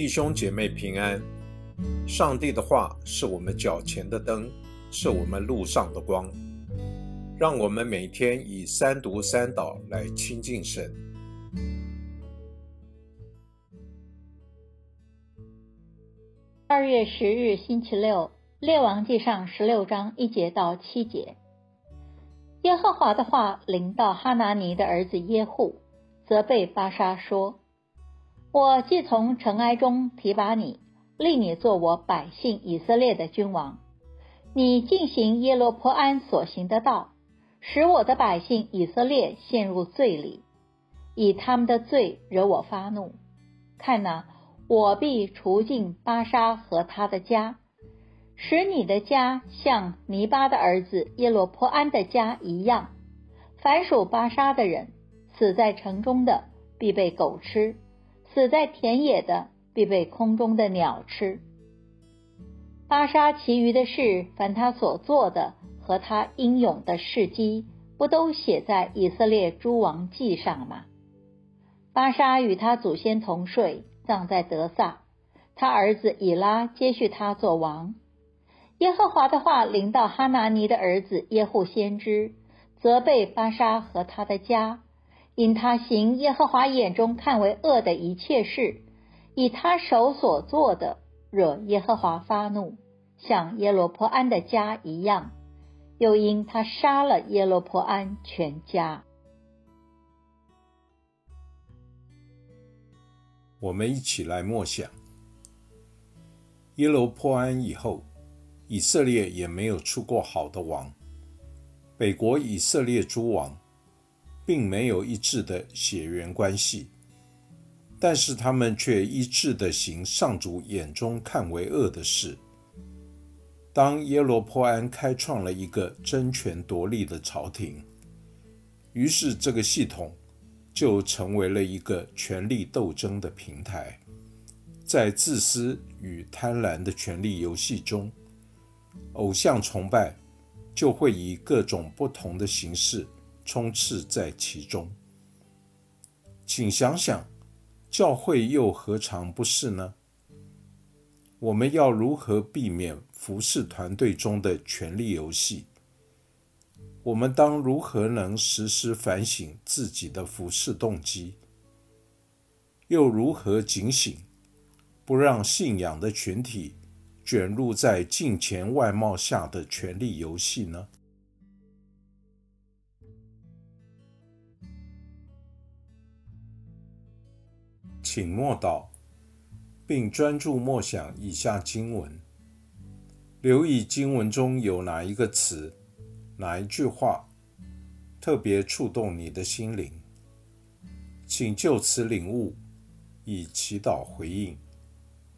弟兄姐妹平安。上帝的话是我们脚前的灯，是我们路上的光。让我们每天以三读三祷来亲近神。二月十日星期六，列王记上十六章一节到七节。耶和华的话临到哈拿尼的儿子耶户，责备巴沙说。我既从尘埃中提拔你，立你做我百姓以色列的君王，你进行耶罗坡安所行的道，使我的百姓以色列陷入罪里，以他们的罪惹我发怒。看哪，我必除尽巴沙和他的家，使你的家像尼巴的儿子耶罗坡安的家一样。凡属巴沙的人，死在城中的，必被狗吃。死在田野的必被空中的鸟吃。巴沙其余的事，凡他所做的和他英勇的事迹，不都写在以色列诸王记上吗？巴沙与他祖先同睡，葬在德萨。他儿子以拉接续他做王。耶和华的话临到哈拿尼的儿子耶户先知，责备巴沙和他的家。因他行耶和华眼中看为恶的一切事，以他手所做的惹耶和华发怒，像耶罗坡安的家一样；又因他杀了耶罗坡安全家。我们一起来默想：耶罗坡安以后，以色列也没有出过好的王。北国以色列诸王。并没有一致的血缘关系，但是他们却一致的行上主眼中看为恶的事。当耶罗坡安开创了一个争权夺利的朝廷，于是这个系统就成为了一个权力斗争的平台。在自私与贪婪的权力游戏中，偶像崇拜就会以各种不同的形式。充斥在其中，请想想，教会又何尝不是呢？我们要如何避免服侍团队中的权力游戏？我们当如何能时时反省自己的服侍动机？又如何警醒，不让信仰的群体卷入在金钱外貌下的权力游戏呢？请默祷，并专注默想以下经文，留意经文中有哪一个词、哪一句话特别触动你的心灵，请就此领悟，以祈祷回应，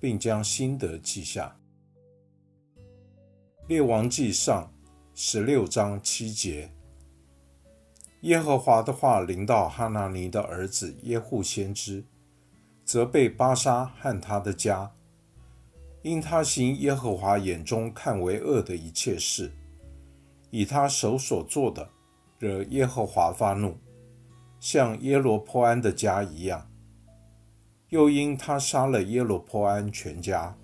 并将心得记下。列王记上十六章七节，耶和华的话临到哈拿尼的儿子耶户先知。责备巴沙和他的家，因他行耶和华眼中看为恶的一切事，以他手所做的惹耶和华发怒，像耶罗坡安的家一样。又因他杀了耶罗坡安全家，